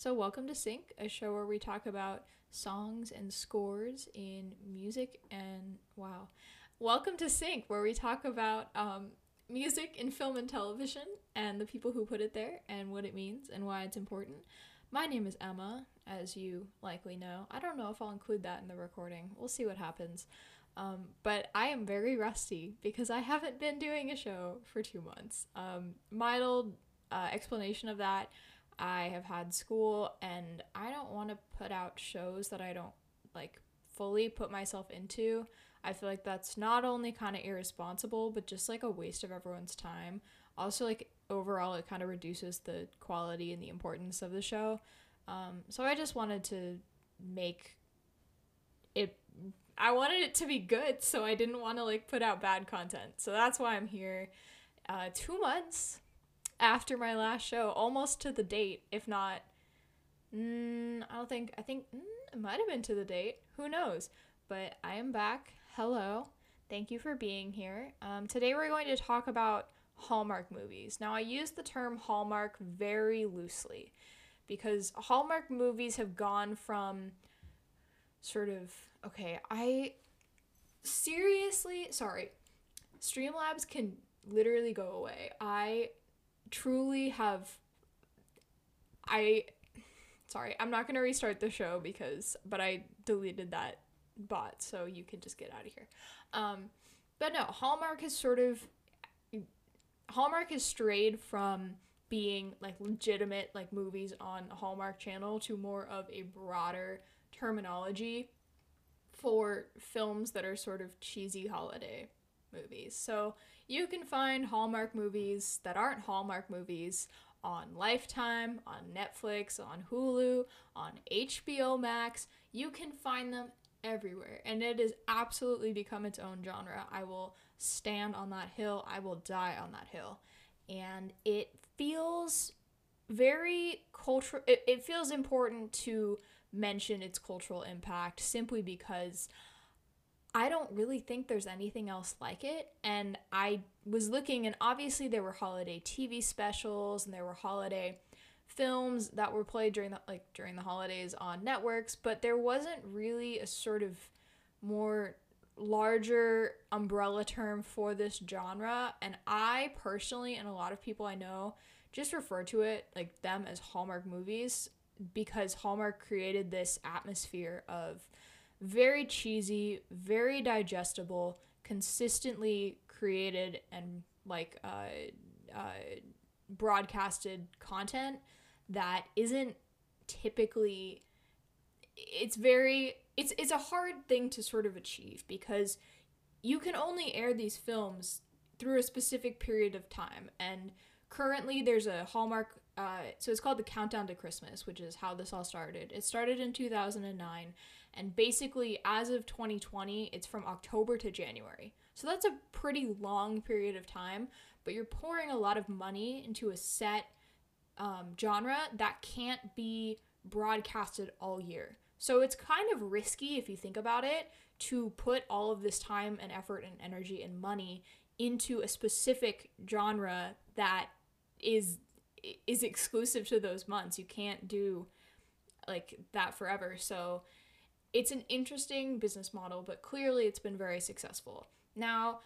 So, welcome to Sync, a show where we talk about songs and scores in music and wow. Welcome to Sync, where we talk about um, music in film and television and the people who put it there and what it means and why it's important. My name is Emma, as you likely know. I don't know if I'll include that in the recording. We'll see what happens. Um, but I am very rusty because I haven't been doing a show for two months. Um, mild uh, explanation of that I have had school and I don't want to put out shows that I don't like fully put myself into. I feel like that's not only kind of irresponsible, but just like a waste of everyone's time. Also, like overall, it kind of reduces the quality and the importance of the show. Um, so I just wanted to make it. I wanted it to be good, so I didn't want to like put out bad content. So that's why I'm here. Uh, two months after my last show, almost to the date, if not. Mm, I don't think. I think mm, it might have been to the date. Who knows? But I am back. Hello. Thank you for being here. Um, today we're going to talk about Hallmark movies. Now, I use the term Hallmark very loosely because Hallmark movies have gone from sort of, okay, I seriously, sorry, Streamlabs can literally go away. I truly have I sorry, I'm not going to restart the show because but I deleted that bot so you can just get out of here. Um but no, Hallmark has sort of Hallmark has strayed from being like legitimate like movies on Hallmark channel to more of a broader terminology for films that are sort of cheesy holiday movies. So you can find Hallmark movies that aren't Hallmark movies on Lifetime, on Netflix, on Hulu, on HBO Max. You can find them everywhere, and it has absolutely become its own genre. I will stand on that hill, I will die on that hill. And it feels very cultural, it, it feels important to mention its cultural impact simply because I don't really think there's anything else like it. And I was looking, and obviously there were holiday TV specials and there were holiday films that were played during the like during the holidays on networks, but there wasn't really a sort of more larger umbrella term for this genre. And I personally, and a lot of people I know, just refer to it like them as Hallmark movies because Hallmark created this atmosphere of very cheesy, very digestible, consistently created and like uh, uh, broadcasted content that isn't typically it's very it's it's a hard thing to sort of achieve because you can only air these films through a specific period of time. And currently there's a hallmark uh, so it's called the countdown to christmas which is how this all started. It started in 2009 and basically, as of 2020, it's from October to January. So that's a pretty long period of time, but you're pouring a lot of money into a set um, genre that can't be broadcasted all year. So it's kind of risky if you think about it to put all of this time and effort and energy and money into a specific genre that is is exclusive to those months. You can't do like that forever. So it's an interesting business model, but clearly it's been very successful. Now,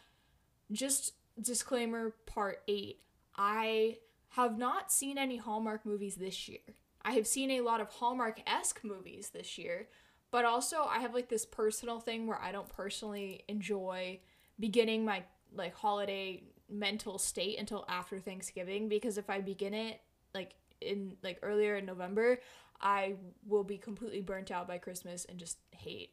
just disclaimer part 8. I have not seen any Hallmark movies this year. I have seen a lot of Hallmark-esque movies this year, but also I have like this personal thing where I don't personally enjoy beginning my like holiday mental state until after Thanksgiving because if I begin it like in like earlier in November, I will be completely burnt out by Christmas and just hate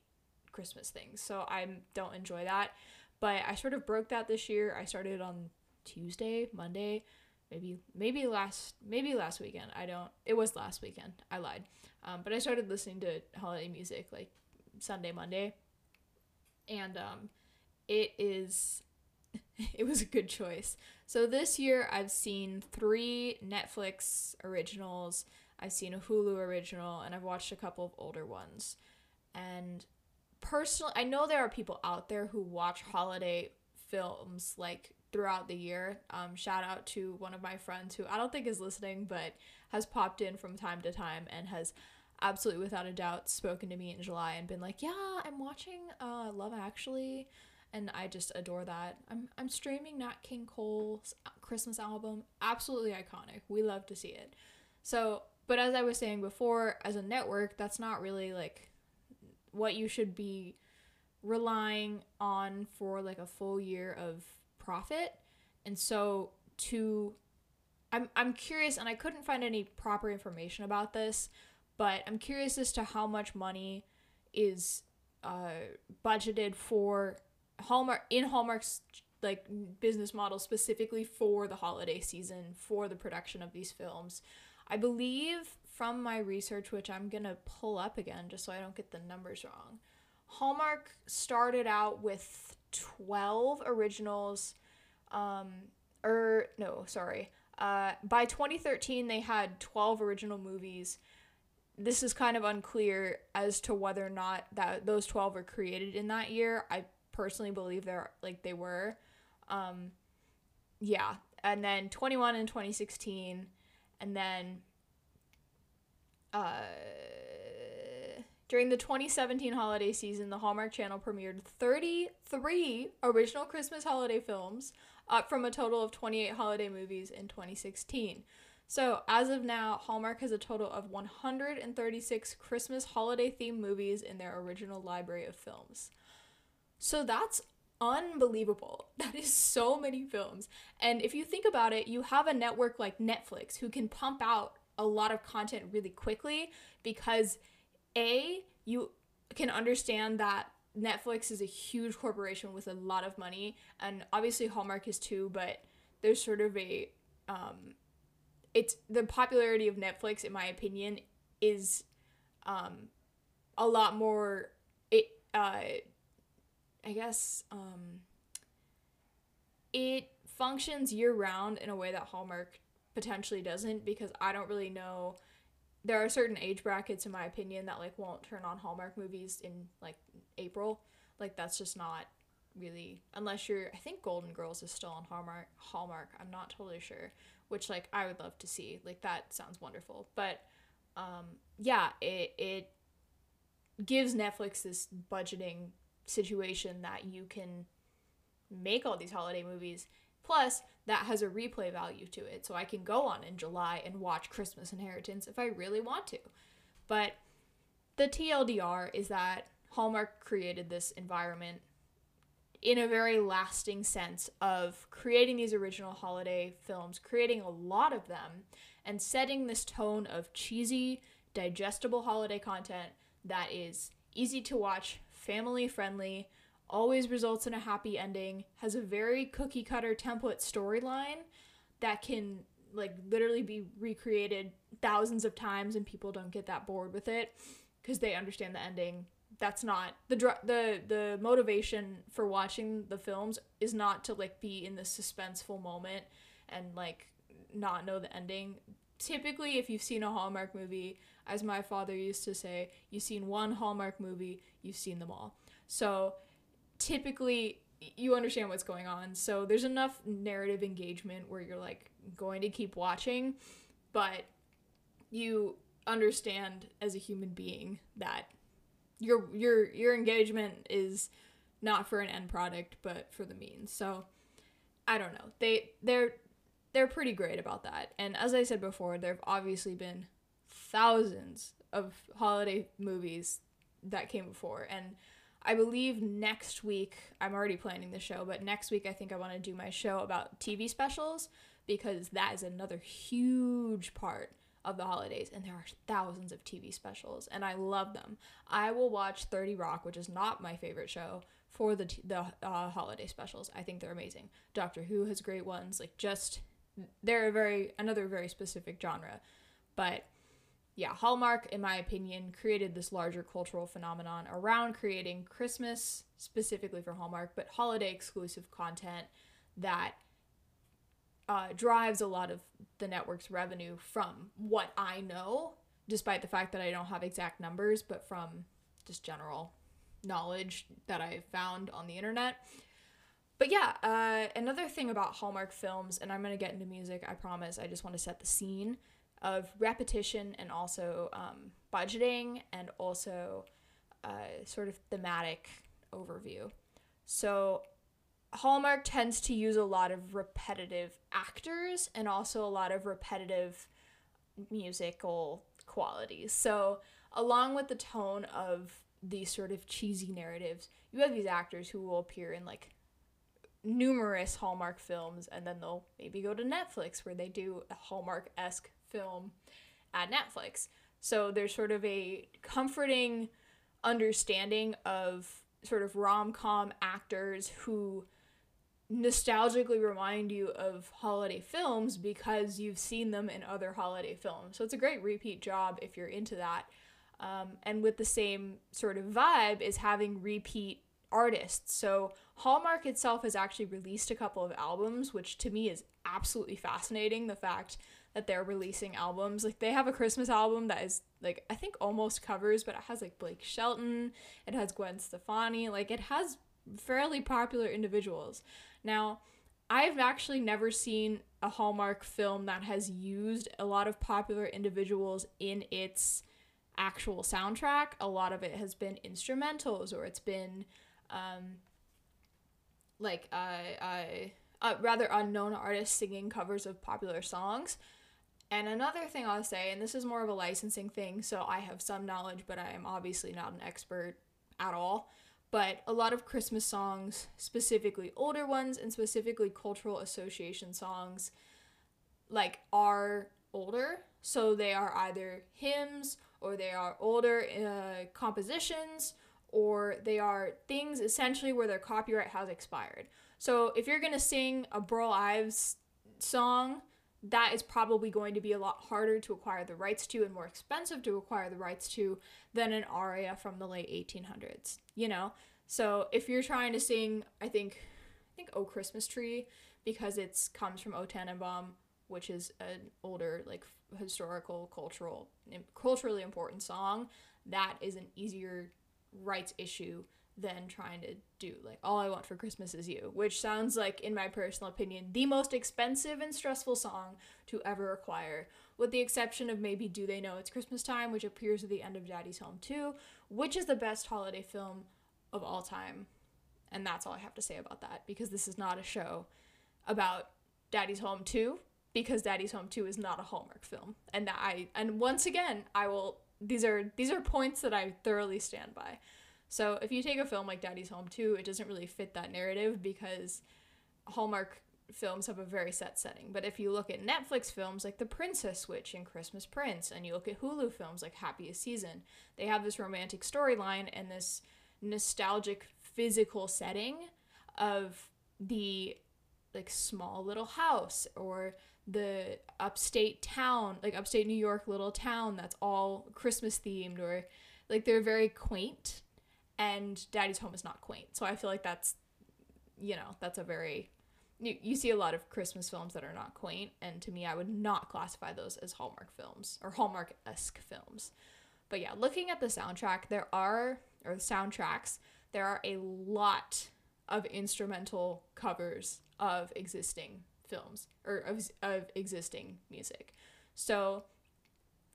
Christmas things. So I don't enjoy that. But I sort of broke that this year. I started on Tuesday, Monday, maybe maybe last maybe last weekend. I don't. It was last weekend. I lied. Um, but I started listening to holiday music like Sunday, Monday, and um, it is it was a good choice. So this year I've seen three Netflix originals I've seen a Hulu original, and I've watched a couple of older ones. And personally, I know there are people out there who watch holiday films like throughout the year. Um, shout out to one of my friends who I don't think is listening, but has popped in from time to time and has absolutely without a doubt spoken to me in July and been like, "Yeah, I'm watching uh, Love Actually." And I just adore that. I'm I'm streaming Nat King Cole's Christmas album. Absolutely iconic. We love to see it. So, but as I was saying before, as a network, that's not really like what you should be relying on for like a full year of profit. And so to I'm I'm curious and I couldn't find any proper information about this, but I'm curious as to how much money is uh, budgeted for Hallmark in Hallmark's like business model specifically for the holiday season for the production of these films. I believe from my research, which I'm gonna pull up again just so I don't get the numbers wrong. Hallmark started out with 12 originals, um, or no, sorry. Uh, by 2013, they had 12 original movies. This is kind of unclear as to whether or not that those 12 were created in that year. I personally believe they're like they were. Um, yeah, and then 21 in 2016, and then uh during the 2017 holiday season, the Hallmark Channel premiered 33 original Christmas holiday films, up from a total of 28 holiday movies in 2016. So, as of now, Hallmark has a total of 136 Christmas holiday themed movies in their original library of films. So, that's unbelievable. That is so many films. And if you think about it, you have a network like Netflix who can pump out a lot of content really quickly because a, you can understand that Netflix is a huge corporation with a lot of money, and obviously Hallmark is too, but there's sort of a um, it's the popularity of Netflix, in my opinion, is um, a lot more. It uh, I guess um, it functions year round in a way that Hallmark potentially doesn't because I don't really know there are certain age brackets in my opinion that like won't turn on Hallmark movies in like April. Like that's just not really unless you're I think Golden Girls is still on Hallmark Hallmark. I'm not totally sure, which like I would love to see. Like that sounds wonderful. But um yeah, it it gives Netflix this budgeting situation that you can make all these holiday movies Plus, that has a replay value to it. So I can go on in July and watch Christmas Inheritance if I really want to. But the TLDR is that Hallmark created this environment in a very lasting sense of creating these original holiday films, creating a lot of them, and setting this tone of cheesy, digestible holiday content that is easy to watch, family friendly, always results in a happy ending, has a very cookie cutter template storyline that can like literally be recreated thousands of times and people don't get that bored with it because they understand the ending. That's not the dr- the the motivation for watching the films is not to like be in the suspenseful moment and like not know the ending. Typically, if you've seen a Hallmark movie, as my father used to say, you've seen one Hallmark movie, you've seen them all. So typically you understand what's going on. So there's enough narrative engagement where you're like going to keep watching, but you understand as a human being that your your your engagement is not for an end product but for the means. So I don't know. They they're they're pretty great about that. And as I said before, there've obviously been thousands of holiday movies that came before and I believe next week, I'm already planning the show, but next week I think I want to do my show about TV specials because that is another huge part of the holidays and there are thousands of TV specials and I love them. I will watch 30 Rock, which is not my favorite show, for the the uh, holiday specials. I think they're amazing. Doctor Who has great ones, like just they're a very another very specific genre. But yeah, Hallmark, in my opinion, created this larger cultural phenomenon around creating Christmas specifically for Hallmark, but holiday exclusive content that uh, drives a lot of the network's revenue from what I know, despite the fact that I don't have exact numbers, but from just general knowledge that I found on the internet. but yeah, uh, another thing about Hallmark films, and I'm gonna get into music. I promise. I just want to set the scene of repetition and also um, budgeting and also uh, sort of thematic overview. So Hallmark tends to use a lot of repetitive actors and also a lot of repetitive musical qualities. So, along with the tone of these sort of cheesy narratives, you have these actors who will appear in like numerous Hallmark films and then they'll maybe go to Netflix where they do a Hallmark esque film at Netflix. So, there's sort of a comforting understanding of sort of rom com actors who nostalgically remind you of holiday films because you've seen them in other holiday films. So it's a great repeat job if you're into that. Um, and with the same sort of vibe is having repeat artists. So Hallmark itself has actually released a couple of albums, which to me is absolutely fascinating. The fact that they're releasing albums, like they have a Christmas album that is like I think almost covers, but it has like Blake Shelton, it has Gwen Stefani, like it has fairly popular individuals. Now, I've actually never seen a Hallmark film that has used a lot of popular individuals in its actual soundtrack. A lot of it has been instrumentals or it's been um, like uh, uh, uh, rather unknown artists singing covers of popular songs. And another thing I'll say, and this is more of a licensing thing, so I have some knowledge, but I am obviously not an expert at all but a lot of Christmas songs, specifically older ones and specifically cultural association songs, like are older. So they are either hymns or they are older uh, compositions or they are things essentially where their copyright has expired. So if you're gonna sing a Burl Ives song, that is probably going to be a lot harder to acquire the rights to and more expensive to acquire the rights to than an aria from the late 1800s you know? So if you're trying to sing i think i think oh christmas tree because it's comes from o tannenbaum which is an older like historical cultural culturally important song that is an easier rights issue than trying to do like all I want for Christmas is you, which sounds like in my personal opinion the most expensive and stressful song to ever acquire, with the exception of maybe Do They Know It's Christmas Time, which appears at the end of Daddy's Home 2, which is the best holiday film of all time. And that's all I have to say about that because this is not a show about Daddy's Home 2 because Daddy's Home 2 is not a Hallmark film. And I and once again, I will these are these are points that I thoroughly stand by. So if you take a film like Daddy's Home 2, it doesn't really fit that narrative because Hallmark films have a very set setting. But if you look at Netflix films like The Princess Switch and Christmas Prince, and you look at Hulu films like Happiest Season, they have this romantic storyline and this nostalgic physical setting of the like small little house or the upstate town, like upstate New York little town that's all Christmas themed or like they're very quaint and Daddy's Home is not quaint. So I feel like that's, you know, that's a very you, you see a lot of Christmas films that are not quaint, and to me, I would not classify those as Hallmark films or Hallmark esque films. But yeah, looking at the soundtrack, there are, or soundtracks, there are a lot of instrumental covers of existing films or of, of existing music. So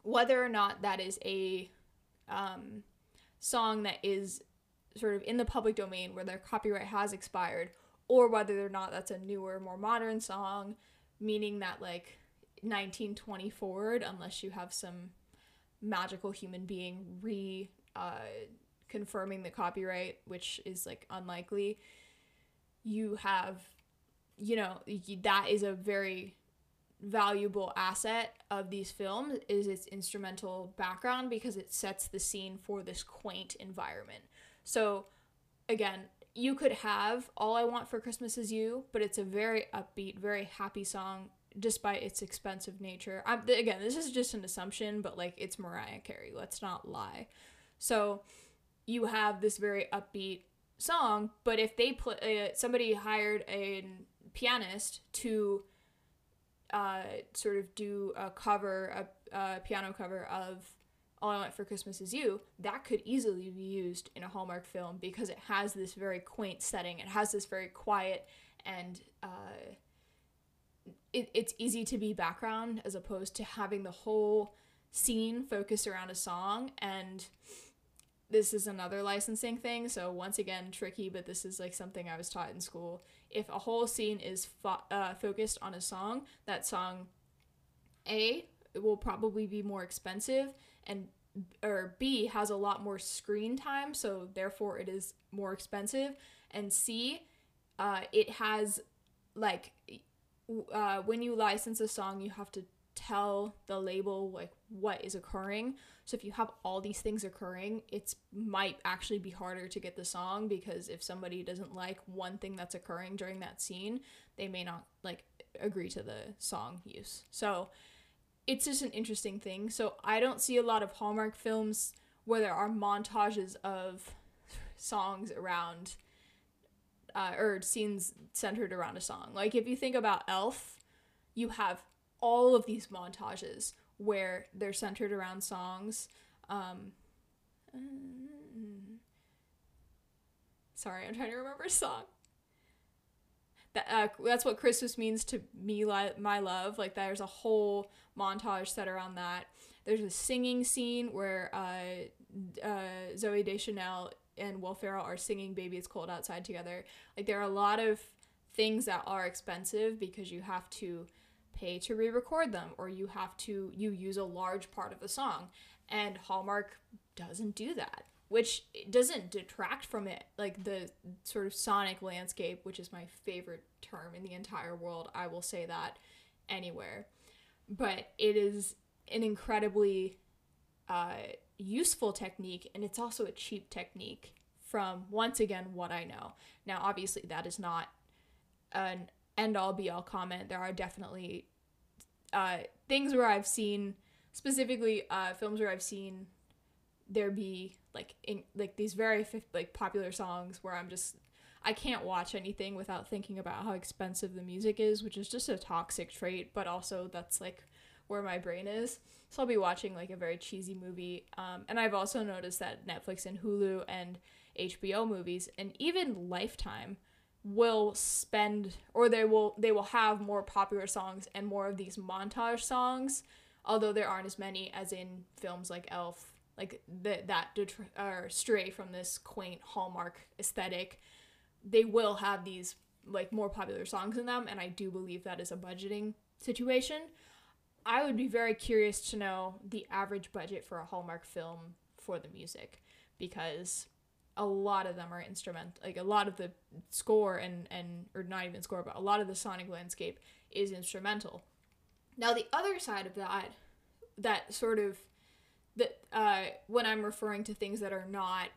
whether or not that is a um, song that is sort of in the public domain where their copyright has expired or whether or not that's a newer more modern song meaning that like 1920 forward unless you have some magical human being re uh, confirming the copyright which is like unlikely you have you know that is a very valuable asset of these films is its instrumental background because it sets the scene for this quaint environment so again, you could have All I Want for Christmas Is You, but it's a very upbeat, very happy song despite its expensive nature. I'm, again, this is just an assumption, but like it's Mariah Carey. Let's not lie. So you have this very upbeat song, but if they play, uh, somebody hired a pianist to uh, sort of do a cover, a, a piano cover of All I Want for Christmas Is You, that could easily be used in a Hallmark film because it has this very quaint setting. It has this very quiet and uh, it, it's easy to be background as opposed to having the whole scene focused around a song. And this is another licensing thing. So, once again, tricky, but this is like something I was taught in school. If a whole scene is fo- uh, focused on a song, that song, A, it will probably be more expensive and or B has a lot more screen time, so therefore it is more expensive. And C, uh, it has like uh, when you license a song, you have to tell the label like what is occurring. So if you have all these things occurring, it might actually be harder to get the song because if somebody doesn't like one thing that's occurring during that scene, they may not like agree to the song use. So it's just an interesting thing. So I don't see a lot of Hallmark films where there are montages of songs around uh, or scenes centered around a song. Like if you think about Elf, you have all of these montages where they're centered around songs. Um, sorry, I'm trying to remember a song. That, uh, that's what Christmas means to me, li- my love. Like there's a whole montage set around that. There's a singing scene where uh, uh, Zooey Deschanel and Will Ferrell are singing "Baby It's Cold Outside" together. Like there are a lot of things that are expensive because you have to pay to re-record them or you have to you use a large part of the song and Hallmark doesn't do that which doesn't detract from it like the sort of sonic landscape which is my favorite term in the entire world I will say that anywhere but it is an incredibly uh, useful technique and it's also a cheap technique from once again what I know. Now, obviously, that is not an end all be all comment. There are definitely uh, things where I've seen specifically uh, films where I've seen there be like in like these very like popular songs where I'm just I can't watch anything without thinking about how expensive the music is, which is just a toxic trait, but also that's like where my brain is. So I'll be watching like a very cheesy movie. Um, and I've also noticed that Netflix and Hulu and HBO movies and even Lifetime will spend or they will they will have more popular songs and more of these montage songs although there aren't as many as in films like elf like that that detr- or stray from this quaint hallmark aesthetic they will have these like more popular songs in them and i do believe that is a budgeting situation. I would be very curious to know the average budget for a Hallmark film for the music because a lot of them are instrument like a lot of the score and and or not even score but a lot of the sonic landscape is instrumental. Now the other side of that that sort of that uh, when i'm referring to things that are not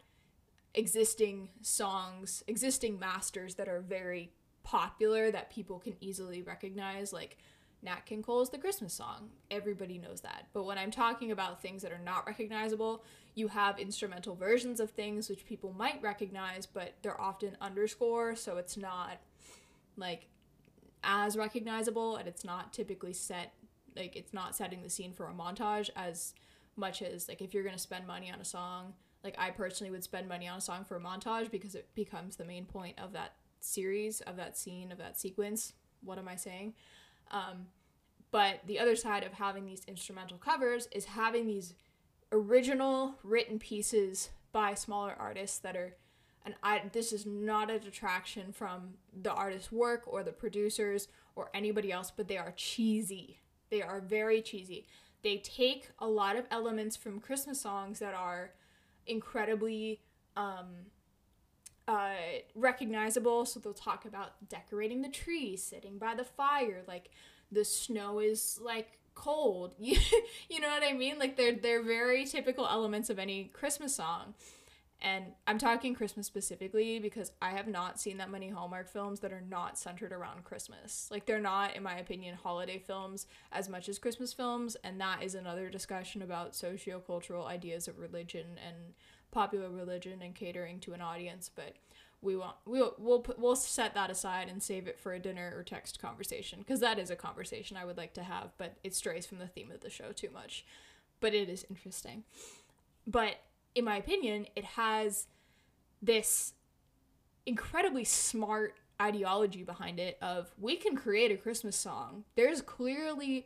existing songs existing masters that are very popular that people can easily recognize like Nat King Cole's The Christmas Song. Everybody knows that. But when I'm talking about things that are not recognizable, you have instrumental versions of things which people might recognize, but they're often underscore, so it's not like as recognizable and it's not typically set like it's not setting the scene for a montage as much as like if you're to spend money on a song, like I personally would spend money on a song for a montage because it becomes the main point of that series, of that scene, of that sequence. What am I saying? Um, but the other side of having these instrumental covers is having these original written pieces by smaller artists that are and I this is not a detraction from the artist's work or the producers or anybody else, but they are cheesy. They are very cheesy. They take a lot of elements from Christmas songs that are incredibly um, uh, recognizable. So they'll talk about decorating the tree, sitting by the fire, like the snow is like cold. you know what I mean? Like they're they're very typical elements of any Christmas song. And I'm talking Christmas specifically because I have not seen that many Hallmark films that are not centered around Christmas. Like they're not in my opinion holiday films as much as Christmas films and that is another discussion about socio-cultural ideas of religion and popular religion and catering to an audience, but we won't we'll we'll put, we'll set that aside and save it for a dinner or text conversation because that is a conversation I would like to have, but it strays from the theme of the show too much. But it is interesting. but in my opinion, it has this incredibly smart ideology behind it of we can create a Christmas song. There's clearly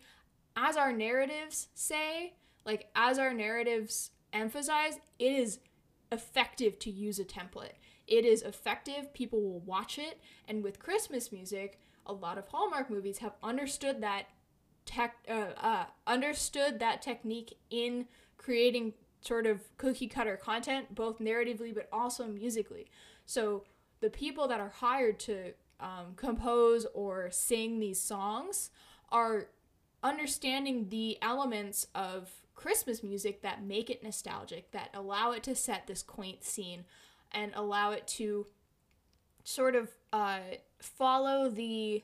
as our narratives say, like as our narratives emphasize, it is effective to use a template. It is effective, people will watch it, and with Christmas music, a lot of Hallmark movies have understood that tech uh, uh, understood that technique in creating sort of cookie cutter content, both narratively but also musically. So the people that are hired to um, compose or sing these songs are understanding the elements of Christmas music that make it nostalgic, that allow it to set this quaint scene and allow it to sort of uh, follow the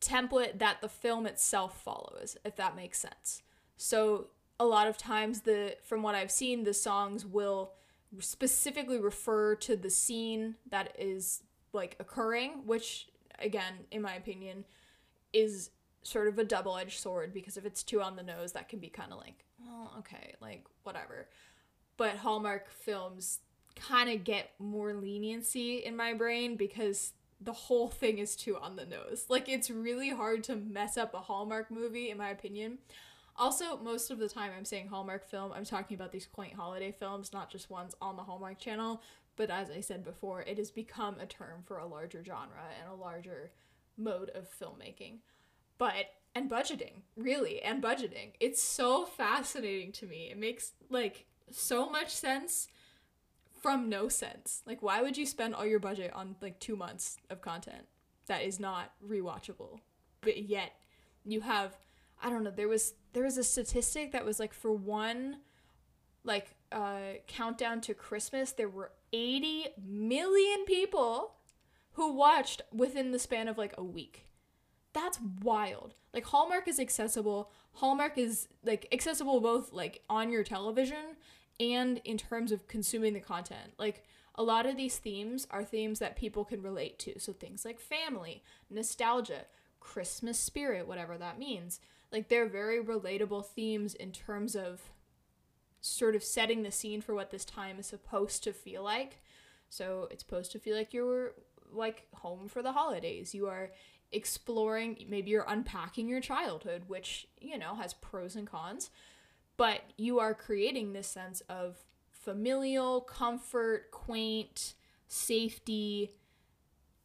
template that the film itself follows, if that makes sense. So a lot of times the from what I've seen, the songs will specifically refer to the scene that is like occurring, which again, in my opinion, is sort of a double-edged sword because if it's too on the nose, that can be kind of like, well, okay, like whatever. But Hallmark films kind of get more leniency in my brain because the whole thing is too on the nose. Like it's really hard to mess up a Hallmark movie in my opinion. Also, most of the time I'm saying Hallmark film, I'm talking about these quaint holiday films, not just ones on the Hallmark channel, but as I said before, it has become a term for a larger genre and a larger mode of filmmaking. But and budgeting, really, and budgeting. It's so fascinating to me. It makes like so much sense from no sense. Like, why would you spend all your budget on like two months of content that is not rewatchable? But yet, you have, I don't know. There was there was a statistic that was like for one, like uh, countdown to Christmas, there were eighty million people who watched within the span of like a week. That's wild. Like Hallmark is accessible. Hallmark is like accessible both like on your television and in terms of consuming the content. Like a lot of these themes are themes that people can relate to. So things like family, nostalgia, Christmas spirit, whatever that means. Like they're very relatable themes in terms of sort of setting the scene for what this time is supposed to feel like. So it's supposed to feel like you're like home for the holidays. You are exploring, maybe you're unpacking your childhood, which, you know, has pros and cons but you are creating this sense of familial comfort, quaint, safety,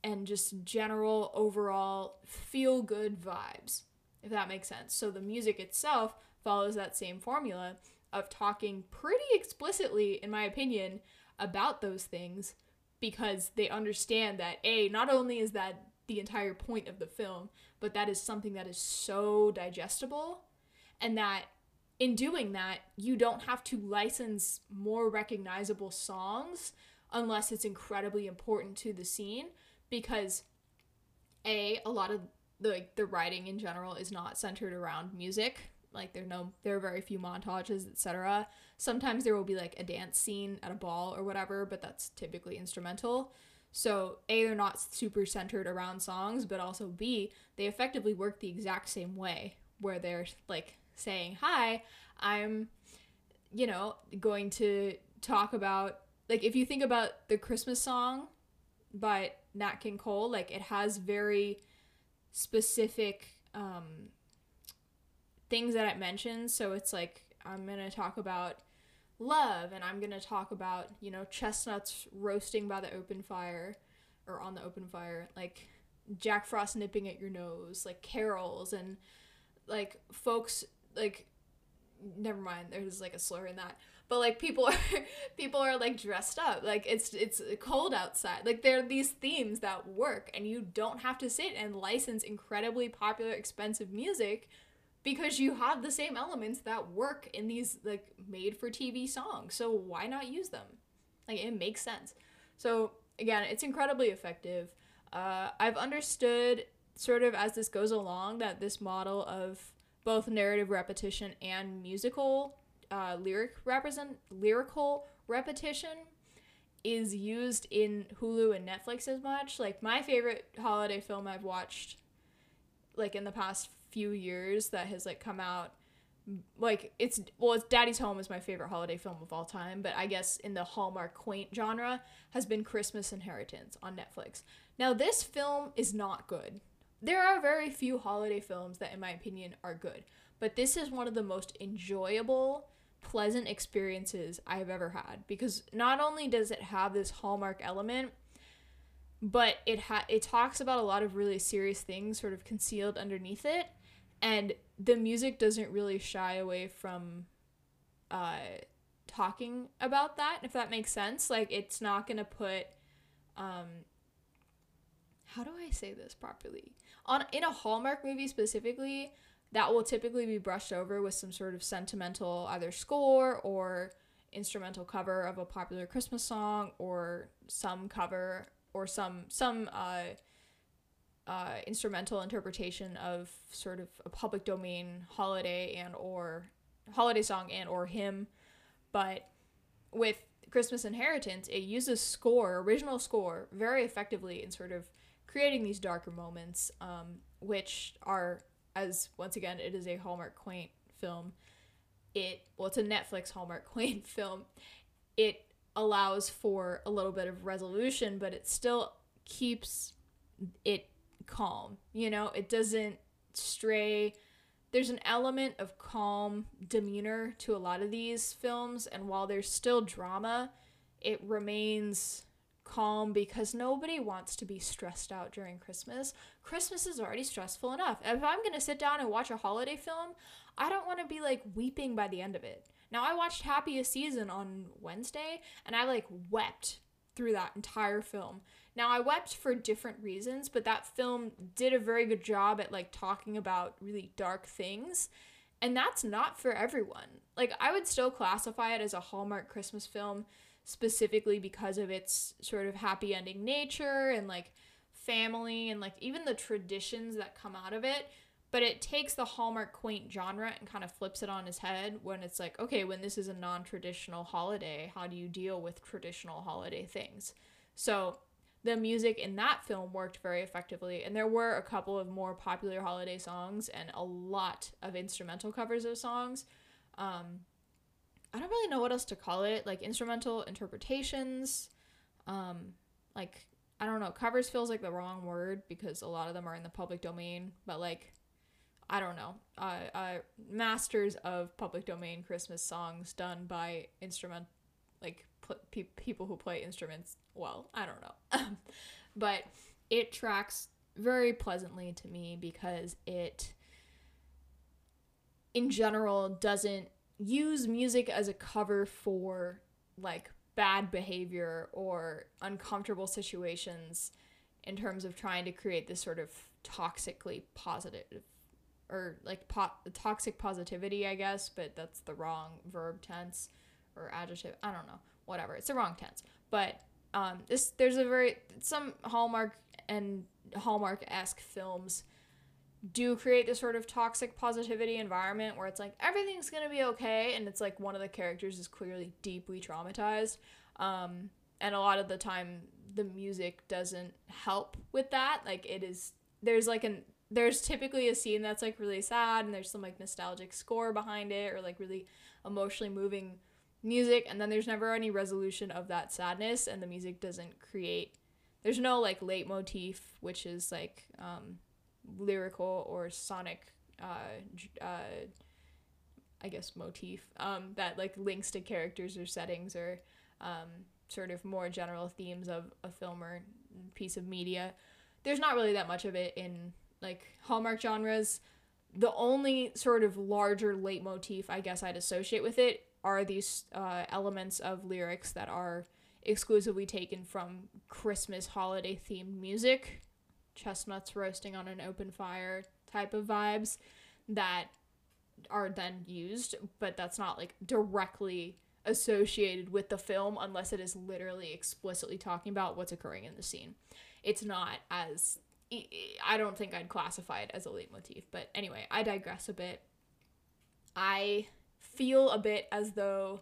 and just general overall feel good vibes, if that makes sense. So the music itself follows that same formula of talking pretty explicitly, in my opinion, about those things because they understand that A, not only is that the entire point of the film, but that is something that is so digestible and that in doing that, you don't have to license more recognizable songs unless it's incredibly important to the scene because a a lot of the like, the writing in general is not centered around music. Like there no there are very few montages etc sometimes there will be like a dance scene at a ball or whatever but that's typically instrumental. So a they're not super centered around songs but also b they effectively work the exact same way where they're like saying, Hi, I'm, you know, going to talk about, like, if you think about the Christmas song by Nat King Cole, like, it has very specific um, things that it mentions. So it's like, I'm to talk about love and I'm to talk about, you know, chestnuts roasting by the open fire or on the open fire, like Jack Frost nipping at your nose, like carols and like folks like never mind there's like a slur in that but like people are people are like dressed up. Like it's it's cold outside. Like there are these themes that work and you don't have to sit and license incredibly popular expensive music because you have the same elements that work in these like made for TV songs. So why not use them? Like it makes sense. So again it's incredibly effective. Uh, I've understood sort of as this goes along that this model of both narrative repetition and musical uh, lyric represent lyrical repetition is used in Hulu and Netflix as much. Like my favorite holiday film I've watched like in the past few years that has like come out like it's well it's daddy's home is my favorite holiday film of all time but i guess in the hallmark quaint genre has been christmas inheritance on netflix now this film is not good there are very few holiday films that in my opinion are good but this is one of the most enjoyable pleasant experiences i've ever had. Because not only does it have this hallmark element but it ha- it talks about a lot of really serious things sort of concealed underneath it. And the music doesn't really shy away from uh talking about that if that makes sense. Like it's not to put um how do i say this properly? On in a hallmark movie specifically that will typically be brushed over with some sort of sentimental either score or instrumental cover of a popular christmas song or some cover or some some uh uh, instrumental interpretation of sort of a public domain holiday and or holiday song and or hymn. But with christmas inheritance it uses score original score very effectively in sort of creating these darker moments um, which are as once again it is a hallmark quaint film it well it's a netflix hallmark quaint film it allows for a little bit of resolution but it still keeps it calm. You know, it doesn't stray. There's an element of calm demeanor to a lot of these films, and while there's still drama, it remains calm because nobody wants to be stressed out during Christmas. Christmas is already stressful enough. If I'm going to sit down and watch a holiday film, I don't want to be like weeping by the end of it. Now, I watched Happiest Season on Wednesday and I like wept through that entire film. Now I wept for different reasons, but that film did a very good job at like talking about really dark things. And that's not for everyone. Like I would still classify it as a Hallmark Christmas film specifically because of its sort of happy ending nature and like family and like even the traditions that come out of it. But it takes the hallmark quaint genre and kind of flips it on his head when it's like okay when this is a non-traditional holiday how do you deal with traditional holiday things? So the music in that film worked very effectively and there were a couple of more popular holiday songs and a lot of instrumental covers of songs. Um, i don't really know what else to call it like instrumental interpretations um, like i don't know covers feels like the wrong word because a lot of them are in the public domain but like i don't know uh, uh, masters of public domain christmas songs done by instrument like pl- pe- people who play instruments well. I don't know. but it tracks very pleasantly to me because it in general doesn't use music as a cover for like bad behavior or uncomfortable situations in terms of trying to create this sort of toxically positive or like po- toxic positivity, I guess, but that's the wrong verb tense or adjective. I don't know. Whatever. It's the wrong tense. But um, this there's a very some Hallmark and Hallmark esque films do create this sort of toxic positivity environment where it's like everything's gonna be okay, and it's like one of the characters is clearly deeply traumatized. Um, and a lot of the time, the music doesn't help with that. Like it is there's like an there's typically a scene that's like really sad and there's some like nostalgic score behind it or like really emotionally moving music and then there's never any resolution of that sadness and the music doesn't create there's no like leitmotif which is like um, lyrical or sonic uh, uh, I guess motif um, that like links to characters or settings or um, sort of more general themes of a film or piece of media. There's not really that much of it in like Hallmark genres. The only sort of larger leitmotif I guess I'd associate with it are these uh, elements of lyrics that are exclusively taken from Christmas holiday themed music, chestnuts roasting on an open fire type of vibes that are then used, but that's not like directly associated with the film unless it is literally explicitly talking about what's occurring in the scene. It's not as I don't think I'd classify it as a leitmotif, but anyway, I digress a bit. I feel a bit as though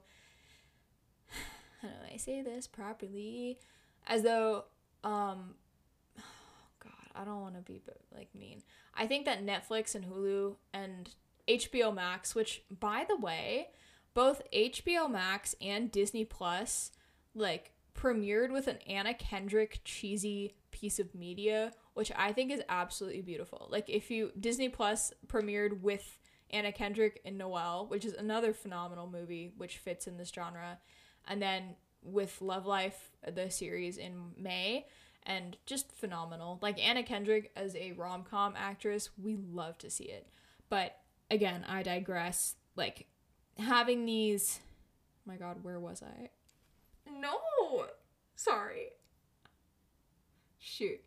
how do I say this properly? As though um I don't want to be like mean. I think that Netflix and Hulu and HBO Max, which by the way, both HBO Max and Disney Plus like premiered with an Anna Kendrick cheesy piece of media, which I think is absolutely beautiful. Like if you Disney Plus premiered with Anna Kendrick and Noelle, which is another phenomenal movie which fits in this genre, and then with Love Life the series in May and just phenomenal. Like Anna Kendrick as a rom-com actress, we love to see it. But again, I digress. Like having these oh my god, where was I? No. Sorry. Shoot.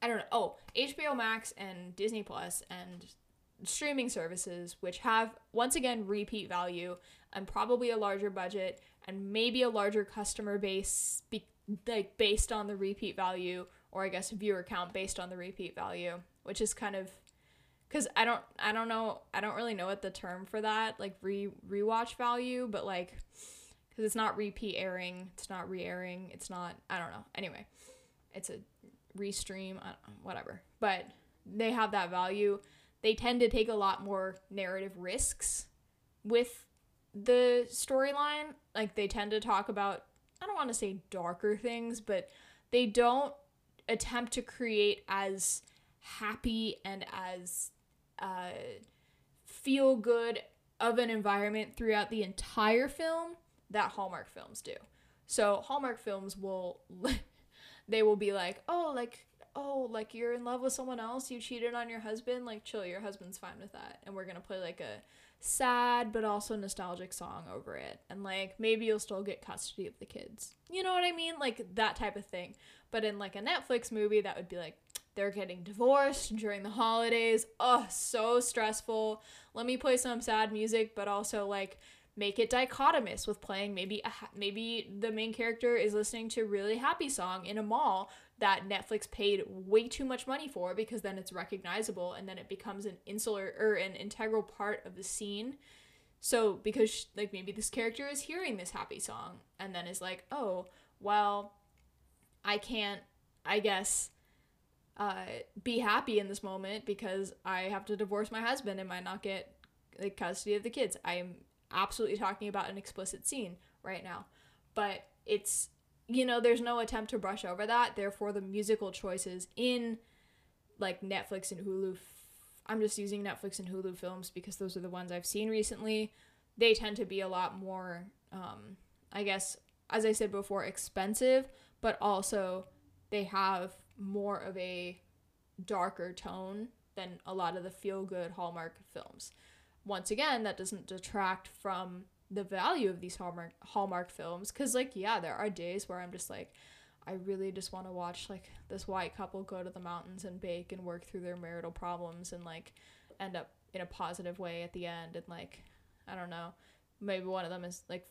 I don't know. Oh, HBO Max and Disney Plus and streaming services which have once again repeat value and probably a larger budget and maybe a larger customer base be- like based on the repeat value or I guess viewer count based on the repeat value, which is kind of cuz I don't I don't know I don't really know what the term for that like re rewatch value, but like cuz it's not repeat airing, it's not re-airing, it's not I don't know. Anyway, it's a restream, whatever. But they have that value. They tend to take a lot more narrative risks with the storyline. Like they tend to talk about I don't want to say darker things, but they don't attempt to create as happy and as uh, feel good of an environment throughout the entire film that Hallmark films do. So Hallmark films will they will be like, "Oh, like oh, like you're in love with someone else, you cheated on your husband, like chill, your husband's fine with that." And we're going to play like a sad but also nostalgic song over it. And like maybe you'll still get custody of the kids. You know what I mean? Like that type of thing. But in like a Netflix movie that would be like they're getting divorced during the holidays. Oh, so stressful. Let me play some sad music, but also like make it dichotomous with playing maybe a maybe the main character is listening to a really happy song in a mall that Netflix paid way too much money for because then it's recognizable and then it becomes an insular or an integral part of the scene. So because like maybe this character is hearing this happy song and then is like, "Oh, well, I can't I guess uh, be happy in this moment because I have to divorce my husband and might not get like custody of the kids. I'm absolutely talking about an explicit scene right now, but it's you know, there's no attempt to brush over that. Therefore, the musical choices in like Netflix and Hulu, f- I'm just using Netflix and Hulu films because those are the ones I've seen recently. They tend to be a lot more, um, I guess, as I said before, expensive, but also they have more of a darker tone than a lot of the feel good Hallmark films. Once again, that doesn't detract from the value of these Hallmark Hallmark films cuz like yeah, there are days where I'm just like I really just want to watch like this white couple go to the mountains and bake and work through their marital problems and like end up in a positive way at the end and like I don't know, maybe one of them is like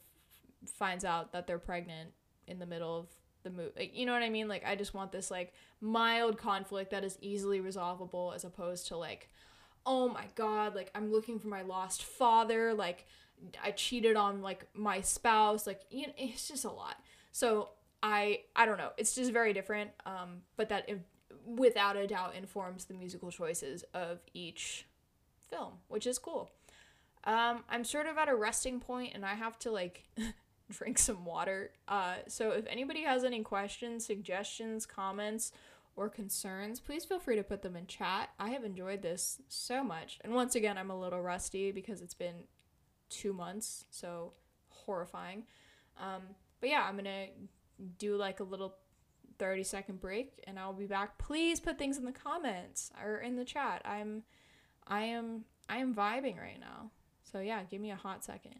f- finds out that they're pregnant in the middle of the movie. You know what I mean? Like I just want this like mild conflict that is easily resolvable as opposed to like oh my god, like I'm looking for my lost father, like I cheated on like my spouse, like you know, it's just a lot. So I I don't know, it's just very different. Um, but that without a doubt informs the musical choices of each film, which is cool. Um, I'm sort of at a resting point, and I have to like drink some water. Uh, so if anybody has any questions, suggestions, comments, or concerns, please feel free to put them in chat. I have enjoyed this so much. And once again, I'm a little rusty because it's been two months, so horrifying. Um, but yeah, I'm gonna do like a little 30 second break and I'll be back. Please put things in the comments or in the chat. I'm I am I am vibing right now. So yeah, give me a hot second.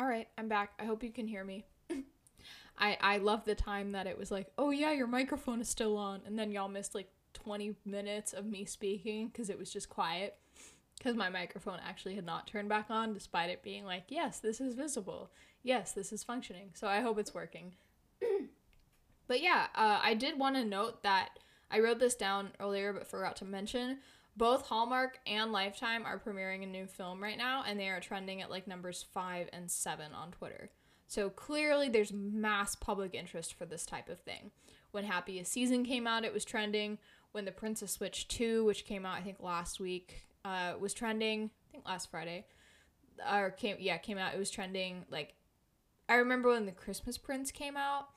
All right, I'm back. I hope you can hear me. I I love the time that it was like, "Oh yeah, your microphone is still on." And then y'all missed like 20 minutes of me speaking cuz it was just quiet cuz my microphone actually had not turned back on despite it being like, "Yes, this is visible. Yes, this is functioning." So I hope it's working. but yeah, uh, I did want to note that I wrote this down earlier but forgot to mention both Hallmark and Lifetime are premiering a new film right now, and they are trending at like numbers five and seven on Twitter. So clearly, there's mass public interest for this type of thing. When Happiest Season came out, it was trending. When The Princess Switch 2, which came out, I think, last week, uh, was trending, I think last Friday, or came, yeah, came out, it was trending. Like, I remember when The Christmas Prince came out,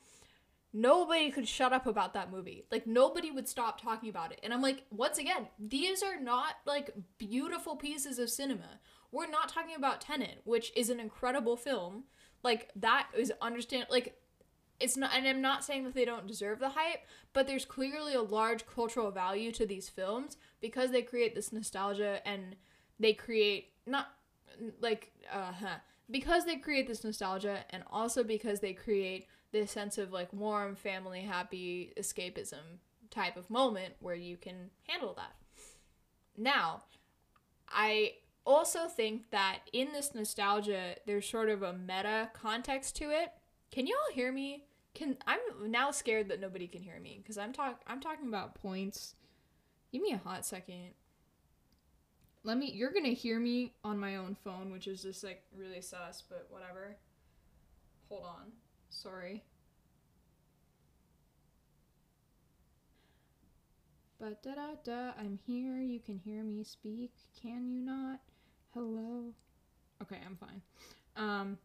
nobody could shut up about that movie. Like nobody would stop talking about it. And I'm like, once again, these are not like beautiful pieces of cinema. We're not talking about Tenet, which is an incredible film. Like that is understand like it's not and I'm not saying that they don't deserve the hype, but there's clearly a large cultural value to these films because they create this nostalgia and they create not like uh huh, because they create this nostalgia and also because they create this sense of like warm, family, happy escapism type of moment where you can handle that. Now, I also think that in this nostalgia, there's sort of a meta context to it. Can you all hear me? Can I'm now scared that nobody can hear me because I'm talk I'm talking about points. Give me a hot second. Let me. You're gonna hear me on my own phone, which is just like really sus, but whatever. Hold on. Sorry. But da da da, I'm here. You can hear me speak. Can you not? Hello. Okay, I'm fine. Um,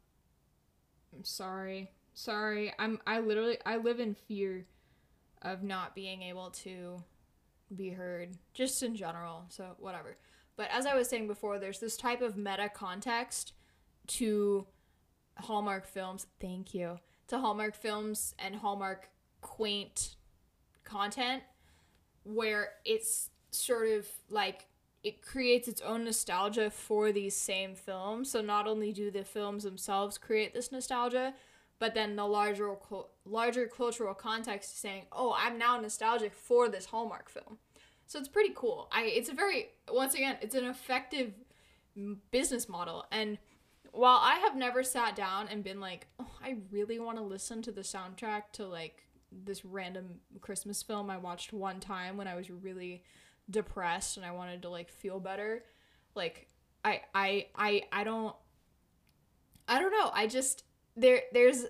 I'm sorry. Sorry. I'm. I literally. I live in fear of not being able to be heard, just in general. So whatever. But as I was saying before, there's this type of meta context to Hallmark films. Thank you to Hallmark films and Hallmark quaint content where it's sort of like it creates its own nostalgia for these same films. So not only do the films themselves create this nostalgia, but then the larger larger cultural context is saying, "Oh, I'm now nostalgic for this Hallmark film." So it's pretty cool. I it's a very once again, it's an effective business model and while I have never sat down and been like, oh, I really want to listen to the soundtrack to like this random Christmas film I watched one time when I was really depressed and I wanted to like feel better, like I I I I don't I don't know. I just there there's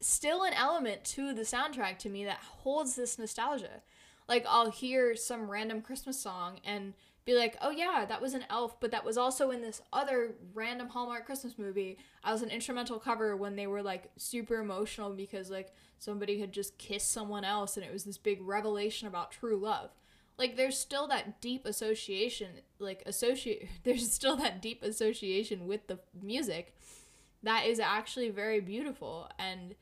still an element to the soundtrack to me that holds this nostalgia. Like I'll hear some random Christmas song and be like, oh yeah, that was an elf, but that was also in this other random Hallmark Christmas movie as an instrumental cover when they were like super emotional because like somebody had just kissed someone else and it was this big revelation about true love. Like there's still that deep association, like associate there's still that deep association with the music that is actually very beautiful and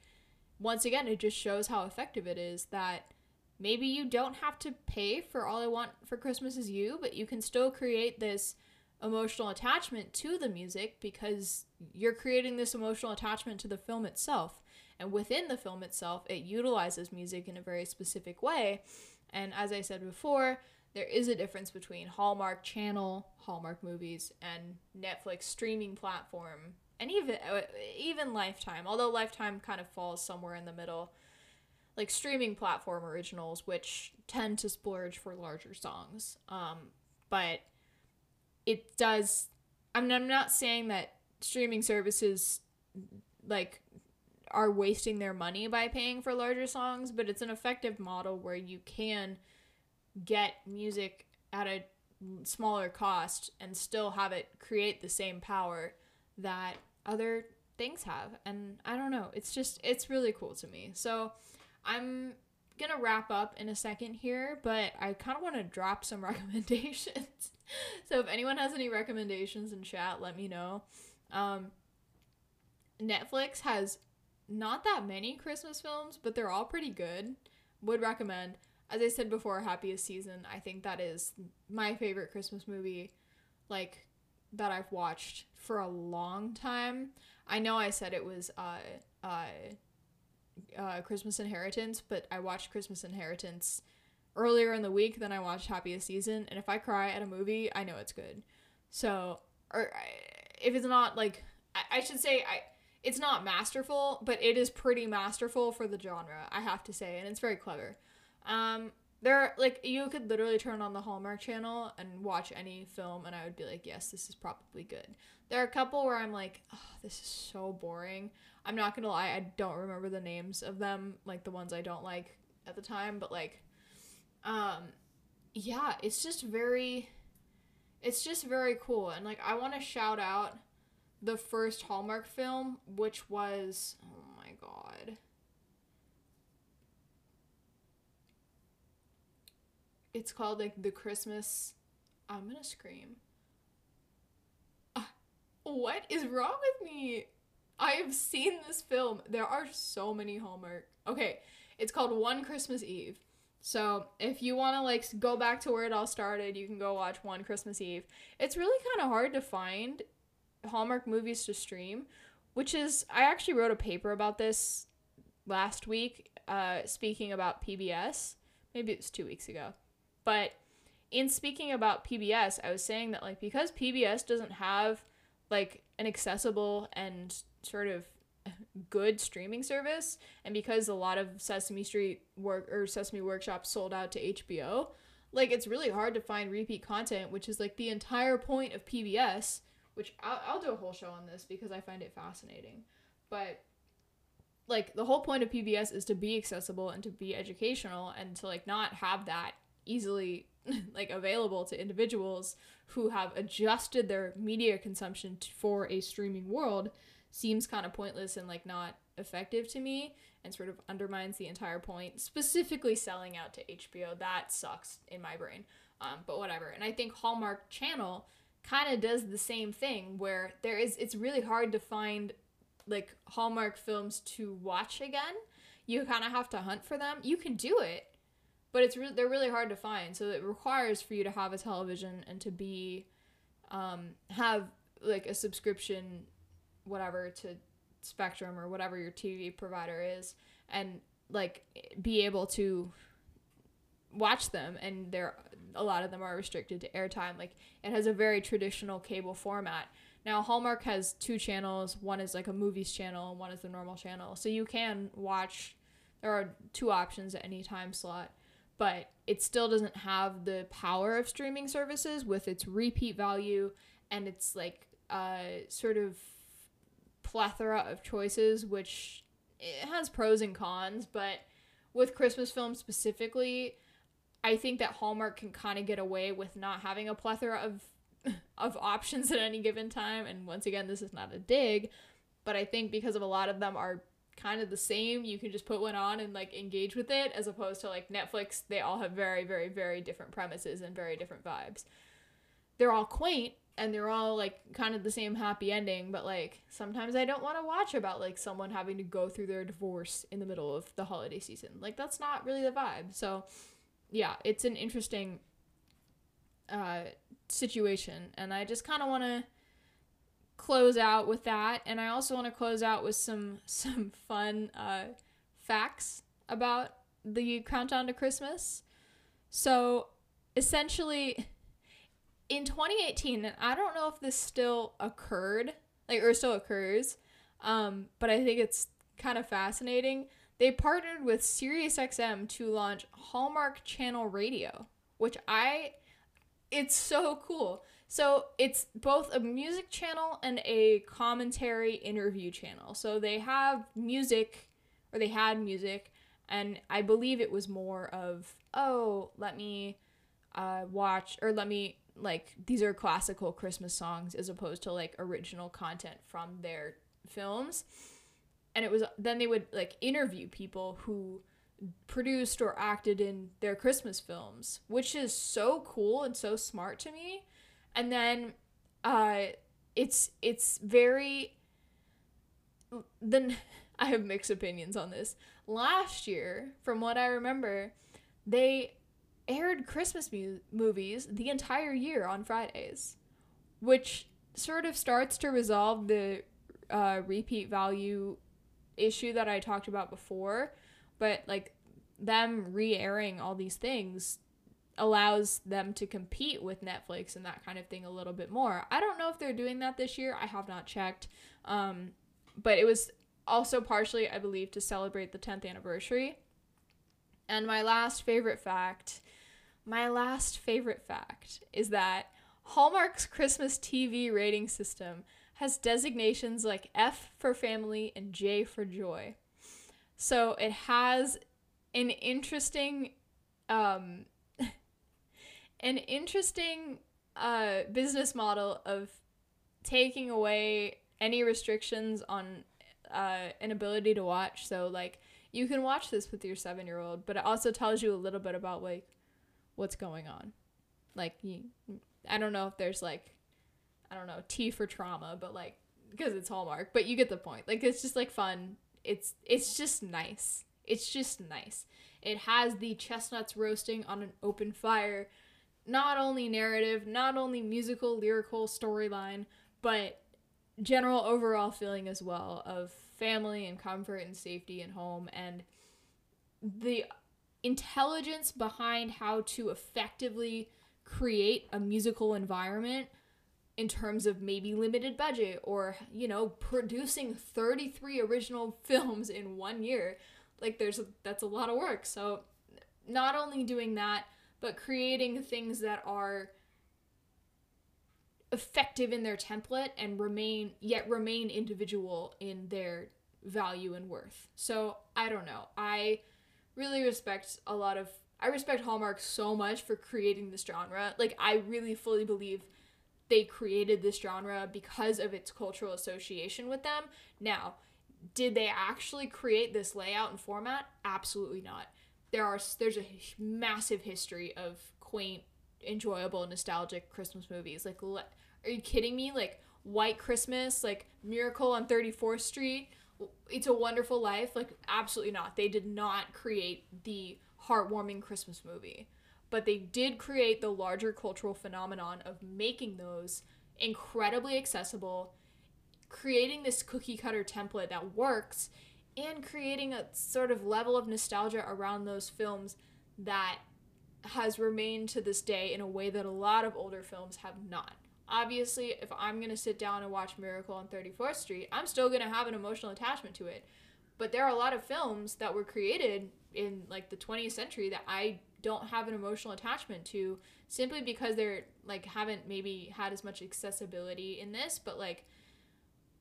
once again it just shows how effective it is that maybe you don't have to pay for all I want for Christmas is you, but you can still create this emotional attachment to the music because you're creating this emotional attachment to the film itself. And within the film itself, it utilizes music in a very specific way. And as I said before, there is a difference between Hallmark Channel, Hallmark movies, and Netflix streaming platform, and even uh, even Lifetime. Although Lifetime kind of falls somewhere in the middle like streaming platform originals, which tend to splurge for larger songs. Um, but it does. I mean, I'm not saying that streaming services like are wasting their money by paying for larger songs, but it's an effective model where you can get music at a smaller cost and still have it create the same power that other things have. And I don't know, it's just it's really cool to me. So I'm gonna wrap up in a second here, but I kind of want to drop some recommendations. so if anyone has any recommendations in chat, let me know. Um, Netflix has not that many Christmas films, but they're all pretty good. Would recommend. As I said before, Happiest Season. I think that is my favorite Christmas movie, like that I've watched for a long time. I know I said it was uh uh uh, Christmas Inheritance, but I watched Christmas Inheritance earlier in the week than I watched Happiest Season, and if I cry at a movie, I know it's good. So, or if it's not like, I, I should say, I it's not masterful, but it is pretty masterful for the genre, I have to say, and it's very clever. Um, there, are, like, you could literally turn on the Hallmark channel and watch any film, and I would be like, yes, this is probably good. There are a couple where I'm like, this is so boring. I'm not gonna lie, I don't remember the names of them, like the ones I don't like at the time, but like, um, yeah, it's just very, it's just very cool, and like, I want to shout out the first Hallmark film, which was oh my god. It's called like the Christmas. I'm gonna scream. What is wrong with me? I have seen this film. There are so many Hallmark. Okay, it's called One Christmas Eve. So if you want to like go back to where it all started, you can go watch One Christmas Eve. It's really kind of hard to find Hallmark movies to stream, which is I actually wrote a paper about this last week, uh, speaking about PBS. Maybe it was two weeks ago, but in speaking about PBS, I was saying that like because PBS doesn't have like an accessible and sort of good streaming service, and because a lot of Sesame Street work or Sesame Workshop sold out to HBO, like it's really hard to find repeat content, which is like the entire point of PBS which I'll, I'll do a whole show on this because I find it fascinating. But like the whole point of PBS is to be accessible and to be educational and to like not have that easily like available to individuals who have adjusted their media consumption t- for a streaming world seems kind of pointless and like not effective to me and sort of undermines the entire point specifically selling out to HBO that sucks in my brain um, but whatever and I think Hallmark Channel kind of does the same thing where there is it's really hard to find like Hallmark films to watch again. You kind of have to hunt for them. You can do it, but it's re- they're really hard to find. So it requires for you to have a television and to be um, have like a subscription whatever to Spectrum or whatever your TV provider is and like be able to watch them and they're a lot of them are restricted to airtime. Like it has a very traditional cable format. Now Hallmark has two channels. One is like a movies channel, one is the normal channel. So you can watch. There are two options at any time slot, but it still doesn't have the power of streaming services with its repeat value and its like uh, sort of plethora of choices, which it has pros and cons. But with Christmas films specifically, I think that Hallmark can kind of get away with not having a plethora of of options at any given time. And once again, this is not a dig, but I think because of a lot of them are kind of the same, you can just put one on and like engage with it as opposed to like Netflix, they all have very, very, very different premises and very different vibes. They're all quaint and they're all like kind of the same happy ending, but like sometimes I don't want to watch about like someone having to go through their divorce in the middle of the holiday season. Like that's not really the vibe. So yeah, it's an interesting uh, situation, and I just kind of want to close out with that, and I also want to close out with some some fun uh, facts about the countdown to Christmas. So, essentially, in 2018, and I don't know if this still occurred, like or still occurs, um, but I think it's kind of fascinating. They partnered with SiriusXM to launch Hallmark Channel Radio, which I it's so cool. So it's both a music channel and a commentary interview channel. So they have music or they had music and I believe it was more of, oh, let me uh, watch or let me like these are classical Christmas songs as opposed to like original content from their films and it was then they would like interview people who produced or acted in their Christmas films, which is so cool and so smart to me. And then uh it's it's very then I have mixed opinions on this. Last year, from what I remember, they aired Christmas mu- movies the entire year on Fridays, which sort of starts to resolve the uh, repeat value issue that I talked about before, but like them re-airing all these things allows them to compete with Netflix and that kind of thing a little bit more. I don't know if they're doing that this year. I have not checked. Um, but it was also partially, I believe, to celebrate the 10th anniversary. And my last favorite fact, my last favorite fact is that Hallmark's Christmas TV rating system has designations like F for family and J for joy. So it has an interesting um an interesting uh, business model of taking away any restrictions on uh, an ability to watch. So like you can watch this with your seven year old, but it also tells you a little bit about like what's going on. Like you, I don't know if there's like I don't know T for trauma, but like because it's Hallmark, but you get the point. Like it's just like fun. It's it's just nice. It's just nice. It has the chestnuts roasting on an open fire not only narrative, not only musical, lyrical storyline, but general overall feeling as well of family and comfort and safety and home and the intelligence behind how to effectively create a musical environment in terms of maybe limited budget or you know producing 33 original films in one year. Like there's a, that's a lot of work. So not only doing that but creating things that are effective in their template and remain yet remain individual in their value and worth. So, I don't know. I really respect a lot of I respect Hallmark so much for creating this genre. Like I really fully believe they created this genre because of its cultural association with them. Now, did they actually create this layout and format? Absolutely not there are there's a massive history of quaint, enjoyable, nostalgic Christmas movies. Like, are you kidding me? Like White Christmas, like Miracle on 34th Street, It's a Wonderful Life. Like, absolutely not. They did not create the heartwarming Christmas movie, but they did create the larger cultural phenomenon of making those incredibly accessible, creating this cookie cutter template that works and creating a sort of level of nostalgia around those films that has remained to this day in a way that a lot of older films have not. Obviously, if I'm going to sit down and watch Miracle on 34th Street, I'm still going to have an emotional attachment to it. But there are a lot of films that were created in like the 20th century that I don't have an emotional attachment to simply because they're like haven't maybe had as much accessibility in this, but like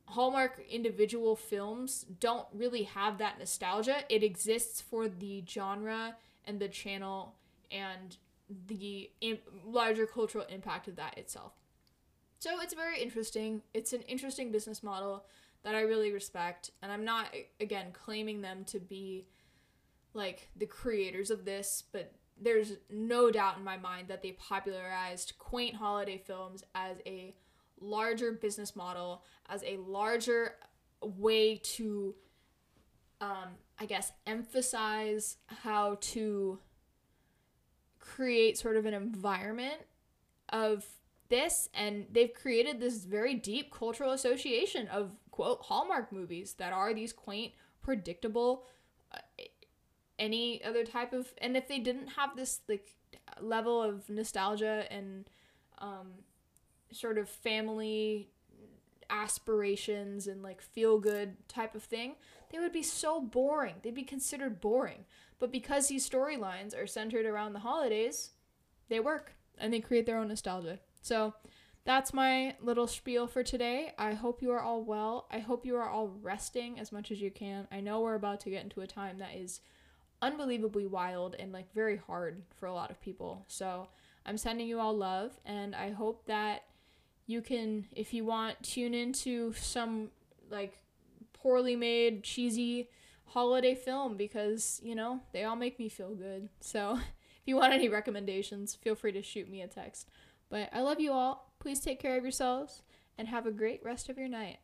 Hallmark individual films don't really have that nostalgia. It exists for the genre and the channel and the larger cultural impact of that itself. So it's very interesting. It's an interesting business model that I really respect. And I'm not, again, claiming them to be like the creators of this, but there's no doubt in my mind that they popularized quaint holiday films as a larger business model, as a larger way to, um, I guess, emphasize how to create sort of an environment of this. And they've created this very deep cultural association of quote hallmark movies that are these quaint predictable uh, any other type of and if they didn't have this like level of nostalgia and um sort of family aspirations and like feel good type of thing, they would be so boring. They'd be considered boring. But because these storylines are centered around the holidays, they work and they create their own nostalgia. So that's my little spiel for today. I hope you are all well. I hope you are all resting as much as you can. I know we're about to get into a time that is unbelievably wild and like very hard for a lot of people. So I'm sending you all love and I hope that you can if you want tune into some like poorly made cheesy holiday film because you know they all make me feel good. So if you want any recommendations feel free to shoot me a text. But i love you all. Please take care of yourselves and have a great rest of your night